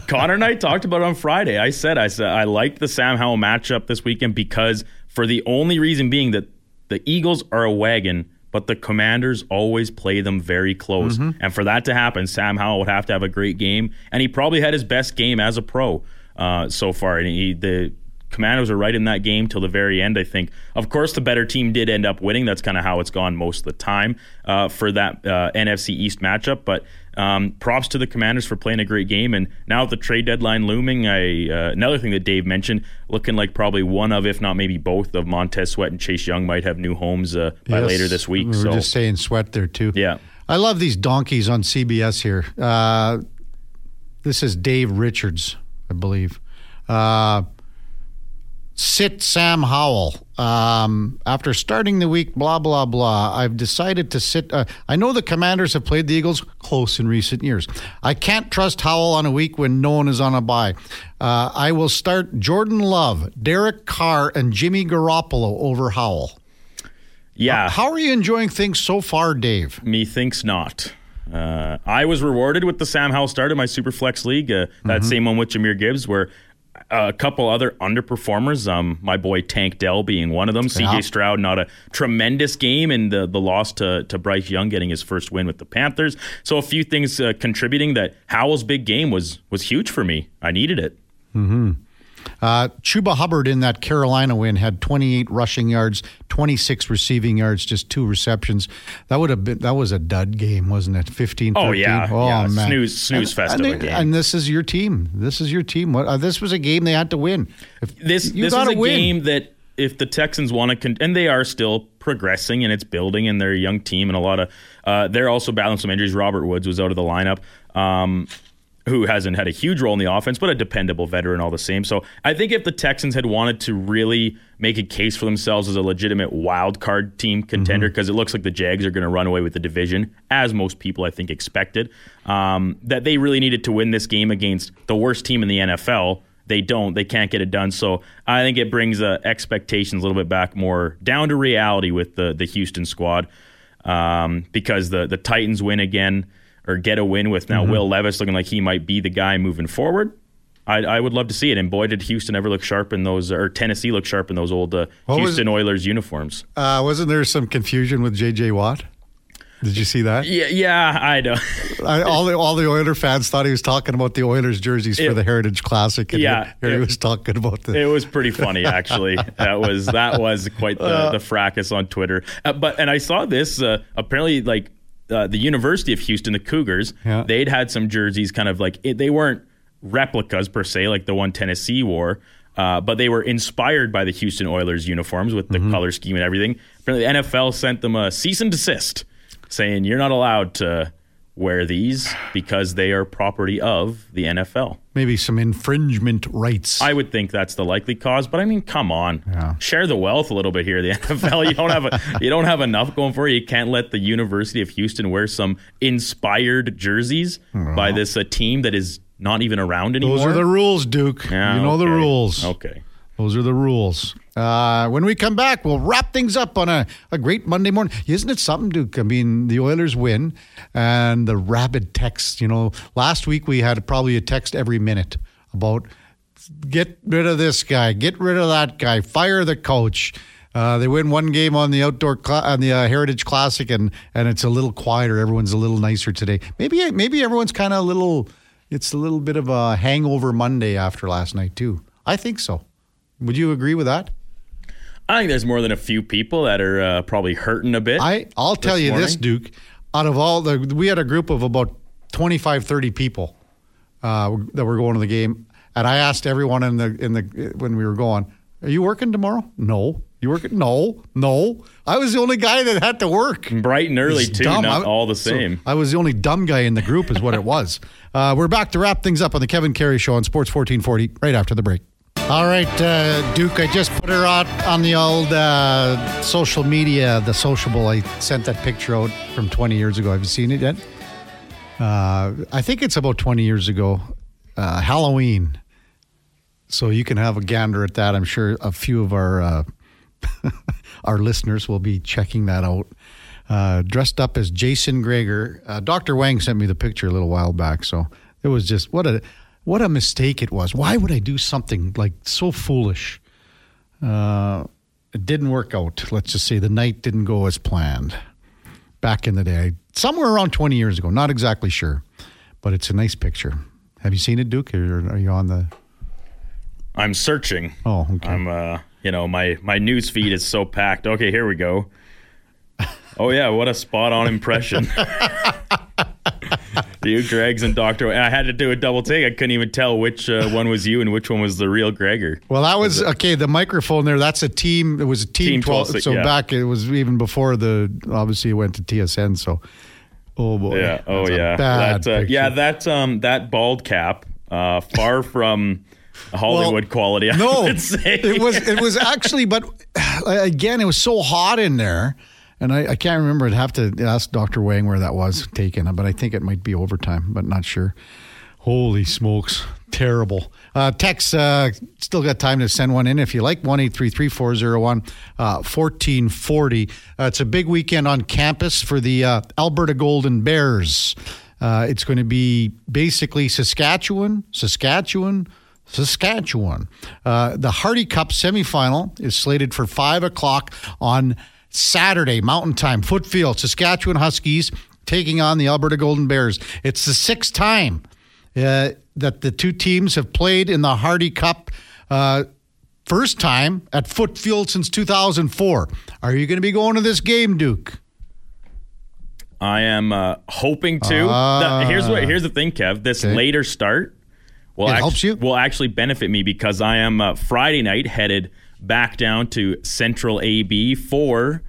Connor and I talked about on Friday. I said I said I liked the Sam Howell matchup this weekend because for the only reason being that the Eagles are a wagon but the Commanders always play them very close. Mm-hmm. And for that to happen, Sam Howell would have to have a great game, and he probably had his best game as a pro uh, so far. And he, the Commanders are right in that game till the very end, I think. Of course, the better team did end up winning. That's kind of how it's gone most of the time uh, for that uh, NFC East matchup. But um, props to the Commanders for playing a great game. And now with the trade deadline looming, I uh, another thing that Dave mentioned, looking like probably one of, if not maybe both, of Montez Sweat and Chase Young might have new homes uh, by yes, later this week. We were so. just saying Sweat there too. Yeah. I love these donkeys on CBS here. Uh, this is Dave Richards, I believe. Sit Sam Howell. Um, after starting the week, blah, blah, blah, I've decided to sit. Uh, I know the commanders have played the Eagles close in recent years. I can't trust Howell on a week when no one is on a bye. Uh, I will start Jordan Love, Derek Carr, and Jimmy Garoppolo over Howell. Yeah. How are you enjoying things so far, Dave? Methinks not. Uh, I was rewarded with the Sam Howell start in my Superflex league. Uh, that mm-hmm. same one with Jahmyr Gibbs, where a couple other underperformers. Um, my boy Tank Dell being one of them. Yeah. CJ Stroud not a tremendous game, and the the loss to to Bryce Young getting his first win with the Panthers. So a few things uh, contributing that Howell's big game was was huge for me. I needed it. Hmm. Uh, Chuba Hubbard in that Carolina win had 28 rushing yards, 26 receiving yards, just two receptions. That would have been that was a dud game, wasn't it? 15. Oh yeah, oh yeah. man, snooze snooze fest and, of a game. And this is your team. This is your team. What, uh, this was a game they had to win. If, this this is a win. game that if the Texans want to, con- and they are still progressing and it's building, and they're a young team, and a lot of uh, they're also battling some injuries. Robert Woods was out of the lineup. Um, who hasn't had a huge role in the offense, but a dependable veteran all the same. So I think if the Texans had wanted to really make a case for themselves as a legitimate wild card team contender, because mm-hmm. it looks like the Jags are going to run away with the division, as most people I think expected, um, that they really needed to win this game against the worst team in the NFL. They don't. They can't get it done. So I think it brings uh, expectations a little bit back more down to reality with the the Houston squad. um, because the the Titans win again or get a win with now Will Levis looking like he might be the guy moving forward. I, I would love to see it. And boy, did Houston ever look sharp in those, or Tennessee look sharp in those old uh, Houston Oilers uniforms. Uh, wasn't there some confusion with J.J. Watt? Did you see that? Yeah, yeah, I know. I, all the all the Oiler fans thought he was talking about the Oilers jerseys for the Heritage Classic, and Yeah, here he was talking about the. It was pretty funny, actually. that was that was quite the, the fracas on Twitter. Uh, but and I saw this uh, apparently like uh, the University of Houston, the Cougars, Yeah. they'd had some jerseys, kind of like it, they weren't replicas per se, like the one Tennessee wore. Uh, but they were inspired by the Houston Oilers uniforms with the color scheme and everything. Apparently, the NFL sent them a cease and desist, saying you're not allowed to wear these because they are property of the NFL. maybe some infringement rights. I would think that's the likely cause, but I mean, come on, Yeah. share the wealth a little bit here. The NFL, you don't have a, you don't have enough going for you. You can't let the University of Houston wear some inspired jerseys by this uh, team that is not even around anymore. Those are the rules, Duke. Yeah, you know the rules. Okay. Those are the rules. Uh, when we come back, we'll wrap things up on a, a great Monday morning. Isn't it something, Duke? I mean, the Oilers win and the rabid texts. You know, last week we had probably a text every minute about get rid of this guy, get rid of that guy, fire the coach. Uh, they win one game on the outdoor cla- on the uh, Heritage Classic, and and it's a little quieter. Everyone's a little nicer today. Maybe maybe everyone's kind of a little. It's a little bit of a hangover Monday after last night too. I think so. Would you agree with that? I think there's more than a few people that are uh, probably hurting a bit. I I'll tell you this. Duke. Out of all the, we had a group of about 25, 30 people uh, that were going to the game, and I asked everyone in the in the when we were going, "Are you working tomorrow?" No. You working? No, no. I was the only guy that had to work. Bright and early too, dumb. not I- all the so same. I was the only dumb guy in the group, is what it was. uh, we're back to wrap things up on the Kevin Karius Show on Sports 1440 right after the break. All right, uh, Duke, I just put her out on the old uh, social media, the sociable. I sent that picture out from 20 years ago. Have you seen it yet? Uh, I think it's about 20 years ago, uh, Halloween. So you can have a gander at that. I'm sure a few of our uh, our listeners will be checking that out. Uh, dressed up as Jason Gregor. Uh, Dr. Wang sent me the picture a little while back, so it was just what a what a mistake it was. Why would I do something like so foolish? Uh, it didn't work out. Let's just say the night didn't go as planned. Back in the day, somewhere around 20 years ago, not exactly sure, but it's a nice picture. Have you seen it, Duke? Or are you on the? I'm searching. Oh, okay. I'm uh you know, my my news feed is so packed. Okay, here we go. Oh yeah, what a spot on impression. you, Greg's, and Doctor. I had to do a double take. I couldn't even tell which uh, one was you and which one was the real Gregor. Well, that was okay. The microphone there. That's a team. It was a team, Team twelve. 12, so yeah. back it was even before the. Obviously, it went to TSN. So, oh boy. Yeah. Oh That's yeah. Bad That, uh, yeah. That um that bald cap, uh, far from Hollywood Well, quality. I No, it was. It was actually, but again, it was so hot in there, and I, I can't remember. I'd have to ask Doctor Wang where that was taken, but I think it might be overtime, but not sure. Holy smokes. Terrible. Uh, uh, still got time to send one in if you like. 1 401 1440. Uh, it's a big weekend on campus for the uh, Alberta Golden Bears. Uh, it's going to be basically Saskatchewan, Saskatchewan, Saskatchewan. Uh, the Hardy Cup semifinal is slated for 5 o'clock on Saturday, Mountain Time. Foote Field, Saskatchewan Huskies taking on the Alberta Golden Bears. It's the sixth time uh, that the two teams have played in the Hardy Cup. Uh, first time at Foote Field since 2004. Are you going to be going to this game, Duke? I am uh, hoping to. The- here's what. Here's the thing, Kev. This. Okay. later start will act- helps you? will actually benefit me because I am uh, Friday night headed back down to Central AB for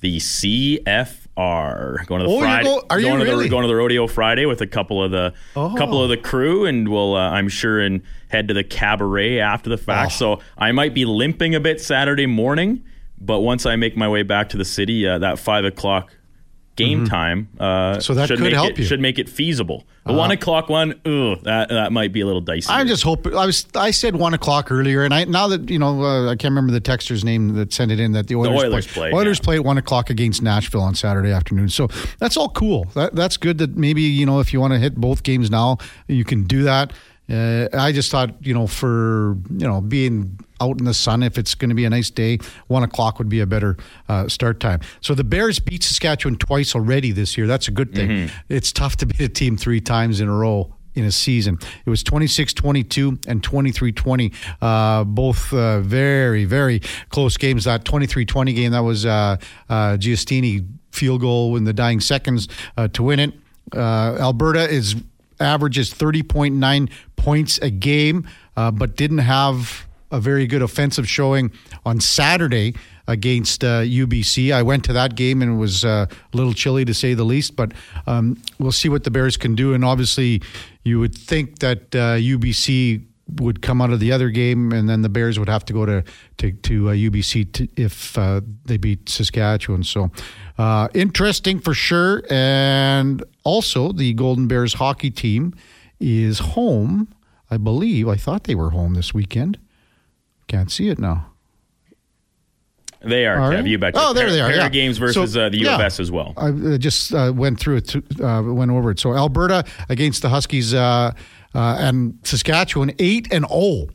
the CFR. Going to the Oh, Friday. go- are you going to really? the going to the rodeo Friday with a couple of the Oh. couple of the crew, and we'll uh, I'm sure and head to the cabaret after the fact. Oh. So I might be limping a bit Saturday morning, but once I make my way back to the city, uh, that five o'clock game mm-hmm. time. Uh, so that could help it, you. Should make it feasible. The uh, one o'clock one, ugh, that that might be a little dicey. I'm just hoping. I was. I said one o'clock earlier, and I now that you know, uh, I can't remember the texter's name that sent it in that the Oilers, the Oilers play. play. Oilers yeah. play at one o'clock against Nashville on Saturday afternoon. So that's all cool. That, that's good. That maybe you know if you want to hit both games now, you can do that. Uh, I just thought, you know, for you know being out in the sun, if it's going to be a nice day, one o'clock would be a better uh, start time. So the Bears beat Saskatchewan twice already this year. That's a good thing. Mm-hmm. It's tough to beat a team three times in a row in a season. It was 26-22 and 23-20, uh, both uh, very, very close games. That 23-20 game, that was uh, uh, Giustini field goal in the dying seconds uh, to win it. Uh, Alberta is averages 30.9 points a game, uh, but didn't have a very good offensive showing on Saturday against uh, UBC. I went to that game and it was uh, a little chilly to say the least, but um, we'll see what the Bears can do. And obviously, you would think that UBC uh, would come out of the other game, and then the Bears would have to go to to, to UBC uh, to, if uh, they beat Saskatchewan. So interesting for sure. And also, the Golden Bears hockey team is home. I believe. I thought they were home this weekend. Can't see it now. They are, Kev. You betcha. Oh, there they are. Yeah. games versus so, uh, the UFS yeah, as well. I uh, just uh, went through it, to, uh, went over it. So Alberta against the Huskies uh, uh, and Saskatchewan, 8 and 0.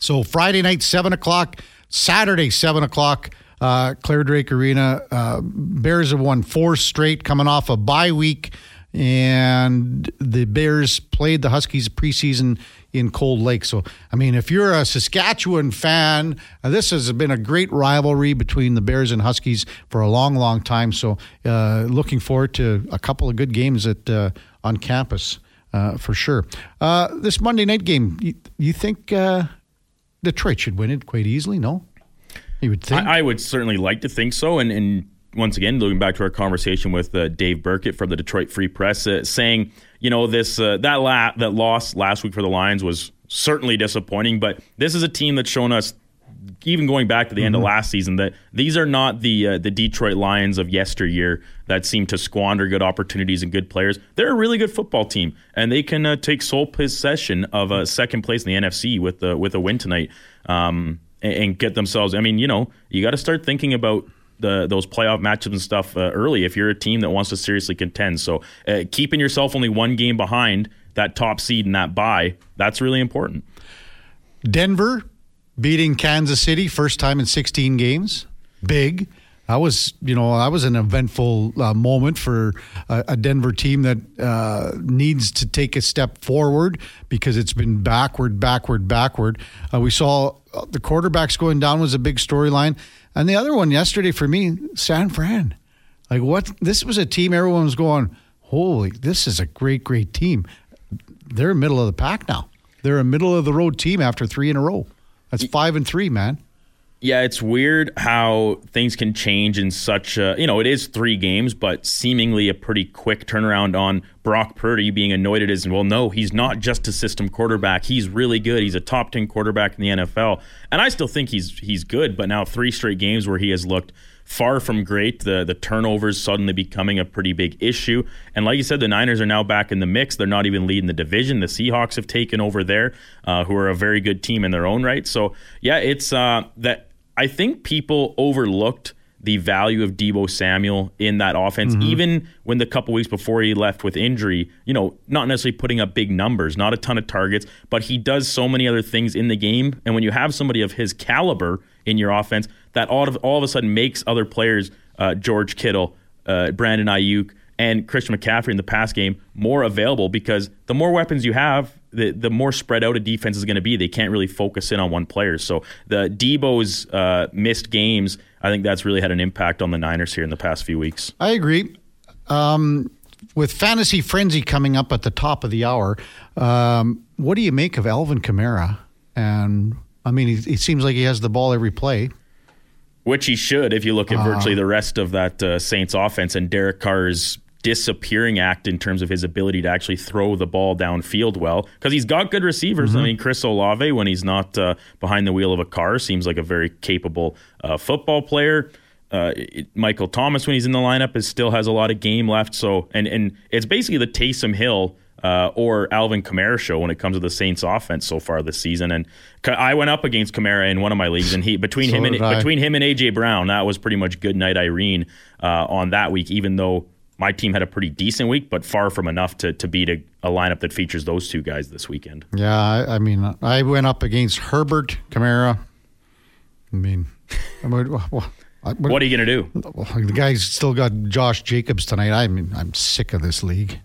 So Friday night, 7 o'clock. Saturday, 7 o'clock. Clare Drake Arena. Bears have won four straight coming off a bye week and the Bears played the Huskies preseason in Cold Lake. So, I mean, if you're a Saskatchewan fan, uh, this has been a great rivalry between the Bears and Huskies for a long, long time. So, uh, looking forward to a couple of good games at uh, on campus uh, for sure. Uh, this Monday night game, you, you think uh, Detroit should win it quite easily? No, you would think. I, I would certainly like to think so, and and once again, looking back to our conversation with uh, Dave Birkett from the Detroit Free Press, uh, saying, you know, this uh, that la- that loss last week for the Lions was certainly disappointing, but this is a team that's shown us, even going back to the mm-hmm. end of mm-hmm. last season, that these are not the uh, the Detroit Lions of yesteryear that seem to squander good opportunities and good players. They're a really good football team, and they can uh, take sole possession of a second place in the NFC with the with a win tonight. Um, and get themselves. I mean, you know, you got to start thinking about the those playoff matchups and stuff uh, early if you're a team that wants to seriously contend. So uh, keeping yourself only one game behind that top seed and that bye, that's really important. Denver beating Kansas City first time in 16 games. Big. That was, you know, that was an eventful uh, moment for a, a, Denver team that uh, needs to take a step forward because it's been backward, backward, backward. Uh, we saw uh, the quarterbacks going down was a big storyline. And the other one yesterday for me, San Fran. Like what? This was a team everyone was going, holy, this is a great, great team. They're middle of the pack now. They're a middle of the road team after three in a row. That's five and three, man yeah, it's weird how things can change in such a, you know, it is three games, but seemingly a pretty quick turnaround on Brock Purdy being anointed as, well, no, he's not just a system quarterback. He's really good. He's a top 10 quarterback in the NFL. And I still think he's he's good, but now three straight games where he has looked far from great. The the turnovers suddenly becoming a pretty big issue. And like you said, the Niners are now back in the mix. They're not even leading the division. The Seahawks have taken over there, uh, who are a very good team in their own right. So yeah, it's uh, that I think people overlooked the value of Deebo Samuel in that offense, mm-hmm. even when the couple weeks before he left with injury, you know, not necessarily putting up big numbers, not a ton of targets, but he does so many other things in the game. And when you have somebody of his caliber in your offense, that all of, all of a sudden makes other players, uh, George Kittle, uh, Brandon Aiyuk, and Christian McCaffrey in the pass game more available because the more weapons you have, the the more spread out a defense is going to be. They can't really focus in on one player. So the Deebo's uh, missed games, I think that's really had an impact on the Niners here in the past few weeks. I agree. Um, with fantasy frenzy coming up at the top of the hour, um, what do you make of Alvin Kamara? And I mean, it seems like he has the ball every play. Which he should, if you look at uh, virtually the rest of that uh, Saints offense and Derek Carr's disappearing act in terms of his ability to actually throw the ball downfield well because he's got good receivers. Mm-hmm. I mean, Chris Olave, when he's not uh, behind the wheel of a car, seems like a very capable uh, football player. uh, it, Michael Thomas, when he's in the lineup, is still has a lot of game left. So, and and it's basically the Taysom Hill uh, or Alvin Kamara show when it comes to the Saints offense so far this season. And I went up against Kamara in one of my leagues, and he between So him and I. between him and AJ Brown, that was pretty much good night Irene uh, on that week. Even though my team had a pretty decent week, but far from enough to to beat a, a lineup that features those two guys this weekend. Yeah, I, I mean, I went up against Herbert Kamara. I mean, I mean, I- What are you gonna do? the guy's still got Josh Jacobs tonight. I mean, I'm sick of this league.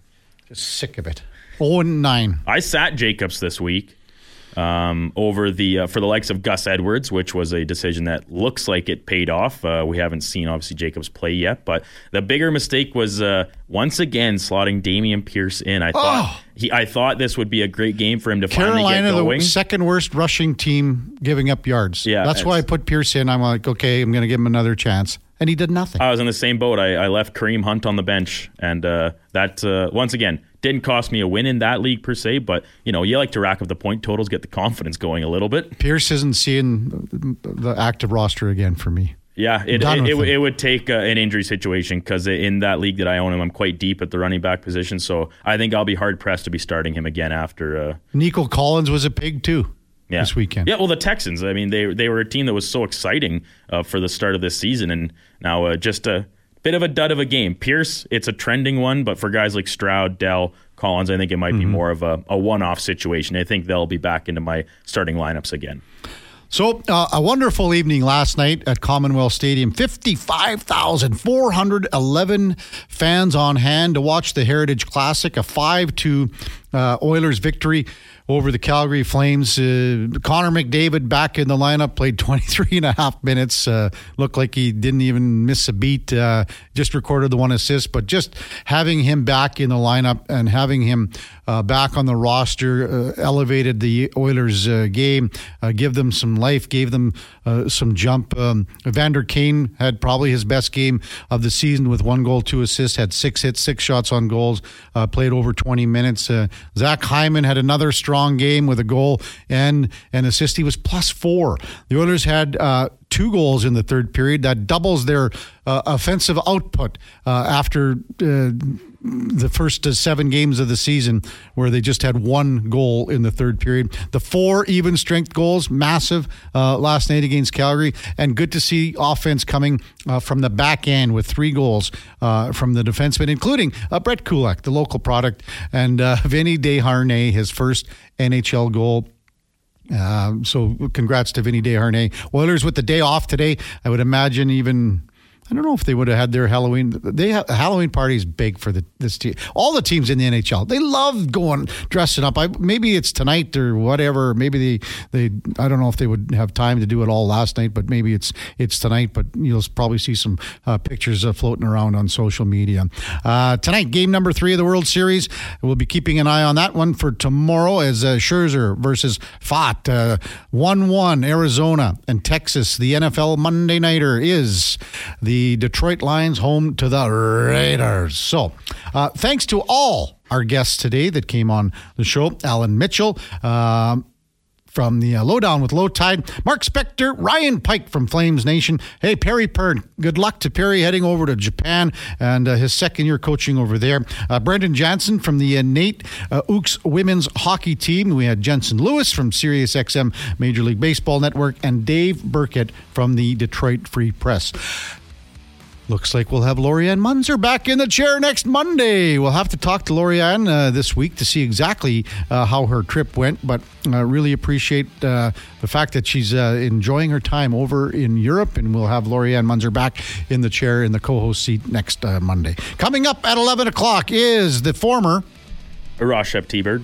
Just sick of it. Oh and nine. I sat Jacobs this week um, over the uh, for the likes of Gus Edwards, which was a decision that looks like it paid off. Uh, we haven't seen obviously Jacobs play yet, but the bigger mistake was uh, once again slotting Dameon Pierce in. I thought Oh. he, I thought this would be a great game for him to finally Carolina, get going. the second worst rushing team giving up yards. Yeah, that's why I put Pierce in. I'm like, okay, I'm going to give him another chance, and he did nothing. I was in the same boat. I, I left Kareem Hunt on the bench, and uh, that uh, once again didn't cost me a win in that league per se. But you know, you like to rack up the point totals, get the confidence going a little bit. Pierce isn't seeing the active roster again for me. Yeah, it it, it, would- it would take uh, an injury situation because in that league that I own him, I'm quite deep at the running back position. So I think I'll be hard pressed to be starting him again after. Uh, Nico Collins was a pig too yeah. this weekend. Yeah, well, the Texans. I mean, they they were a team that was so exciting uh, for the start of this season, and now uh, just a bit of a dud of a game. Pierce, it's a trending one, but for guys like Stroud, Dell, Collins, I think it might Mm-hmm. be more of a, a one off situation. I think they'll be back into my starting lineups again. So, uh, a wonderful evening last night at Commonwealth Stadium. 55,411 fans on hand to watch the Heritage Classic, a 5 2 uh, Oilers victory over the Calgary Flames. Uh, Connor McDavid back in the lineup, played 23 and a half minutes. Uh, looked like he didn't even miss a beat, uh, just recorded the one assist. But just having him back in the lineup and having him uh, back on the roster uh, elevated the Oilers game, give them some life, gave them some jump. Um, Vander Kane had probably his best game of the season with one goal, two assists, had six hits, six shots on goals, played over 20 minutes. Zach Hyman had another strong game with a goal and an assist. He was plus four. The Oilers had uh, two goals in the third period. That doubles their uh, offensive output uh, after uh, the first seven games of the season, where they just had one goal in the third period. The four even strength goals, massive uh, last night against Calgary, and good to see offense coming uh, from the back end with three goals uh, from the defensemen, including uh, Brett Kulak, the local product, and uh, Vinny Desharnais, his first NHL goal. Uh, so congrats to Vinny Desharnais. Oilers with the day off today. I would imagine even. I don't know if they would have had their Halloween. They have, Halloween party is big for the this team. All the teams in the NHL, they love going dressing up. I, maybe it's tonight or whatever. Maybe they they. I don't know if they would have time to do it all last night, but maybe it's it's tonight. But you'll probably see some uh, pictures uh, floating around on social media uh, tonight. Game number three of the World Series. We'll be keeping an eye on that one for tomorrow as uh, Scherzer versus Pfaadt. Uh, one one Arizona and Texas. The NFL Monday nighter is the Detroit Lions home to the Raiders. So, uh, thanks to all our guests today that came on the show. Allan Mitchell. Um, from the uh, Lowdown with Low Tide, Mark Spector, Ryan Pike from Flames Nation. Hey, Perry Pearn, good luck to Perry heading over to Japan and uh, his second year coaching over there. Uh, Brendan Jansen from the uh, NAIT uh, Ooks women's hockey team. We had Jensen Lewis from Sirius XM Major League Baseball Network and Dave Birkett from the Detroit Free Press. Looks like we'll have Lorianne Munzer back in the chair next Monday. We'll have to talk to Lorianne uh, this week to see exactly uh, how her trip went, but uh, really appreciate uh, the fact that she's uh, enjoying her time over in Europe, and we'll have Lorianne Munzer back in the chair in the co host seat next uh, Monday. Coming up at 11 o'clock is the former Ross Shep T-Bird.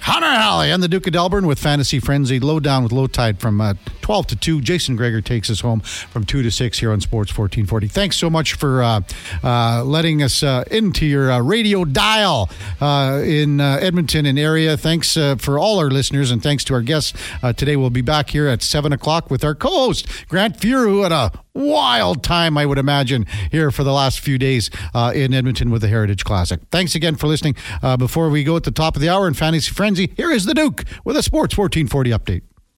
Connor Halley and the Duke of Delburne with Fantasy Frenzy. Low down with low tide from uh, 12 to 2. Jason Gregor takes us home from 2 to 6 here on Sports 1440. Thanks so much for uh, uh, letting us uh, into your uh, radio dial uh, in Edmonton and area. Thanks for all our listeners and thanks to our guests. Today we'll be back here at 7 o'clock with our co host, Grant who had a wild time, I would imagine, here for the last few days uh, in Edmonton with the Heritage Classic. Thanks again for listening. Uh, before we go at the top of the hour in Fantasy Frenzy, here is the Duke with a Sports 1440 update.